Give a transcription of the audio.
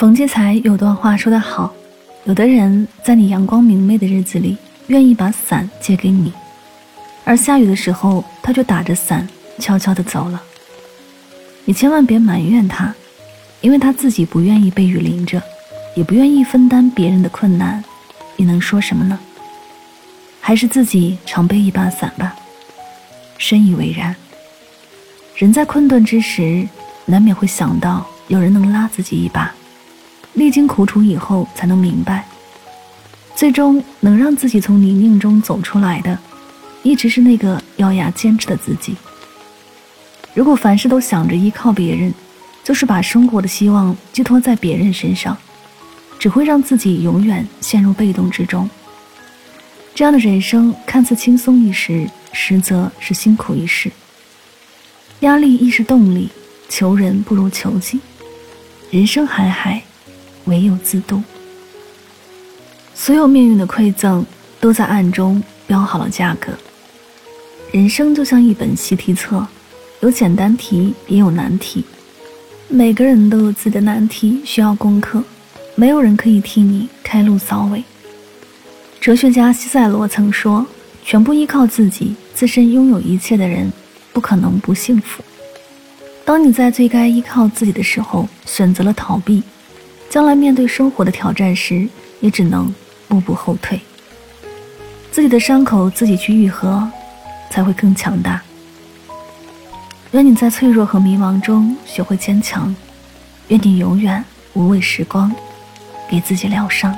冯骥才有段话说得好：“有的人在你阳光明媚的日子里，愿意把伞借给你，而下雨的时候，他就打着伞悄悄地走了。你千万别埋怨他，因为他自己不愿意被雨淋着，也不愿意分担别人的困难，你能说什么呢？还是自己常备一把伞吧。”深以为然。人在困顿之时，难免会想到有人能拉自己一把。历经苦楚以后，才能明白，最终能让自己从泥泞中走出来的，一直是那个咬牙坚持的自己。如果凡事都想着依靠别人，就是把生活的希望寄托在别人身上，只会让自己永远陷入被动之中。这样的人生看似轻松一时，实则是辛苦一世。压力亦是动力，求人不如求己。人生海海。唯有自渡。所有命运的馈赠都在暗中标好了价格。人生就像一本习题册，有简单题也有难题。每个人都有自己的难题需要攻克，没有人可以替你开路扫尾。哲学家西塞罗曾说：“全部依靠自己，自身拥有一切的人，不可能不幸福。”当你在最该依靠自己的时候，选择了逃避。将来面对生活的挑战时，也只能步步后退。自己的伤口自己去愈合，才会更强大。愿你在脆弱和迷茫中学会坚强，愿你永远无畏时光，给自己疗伤。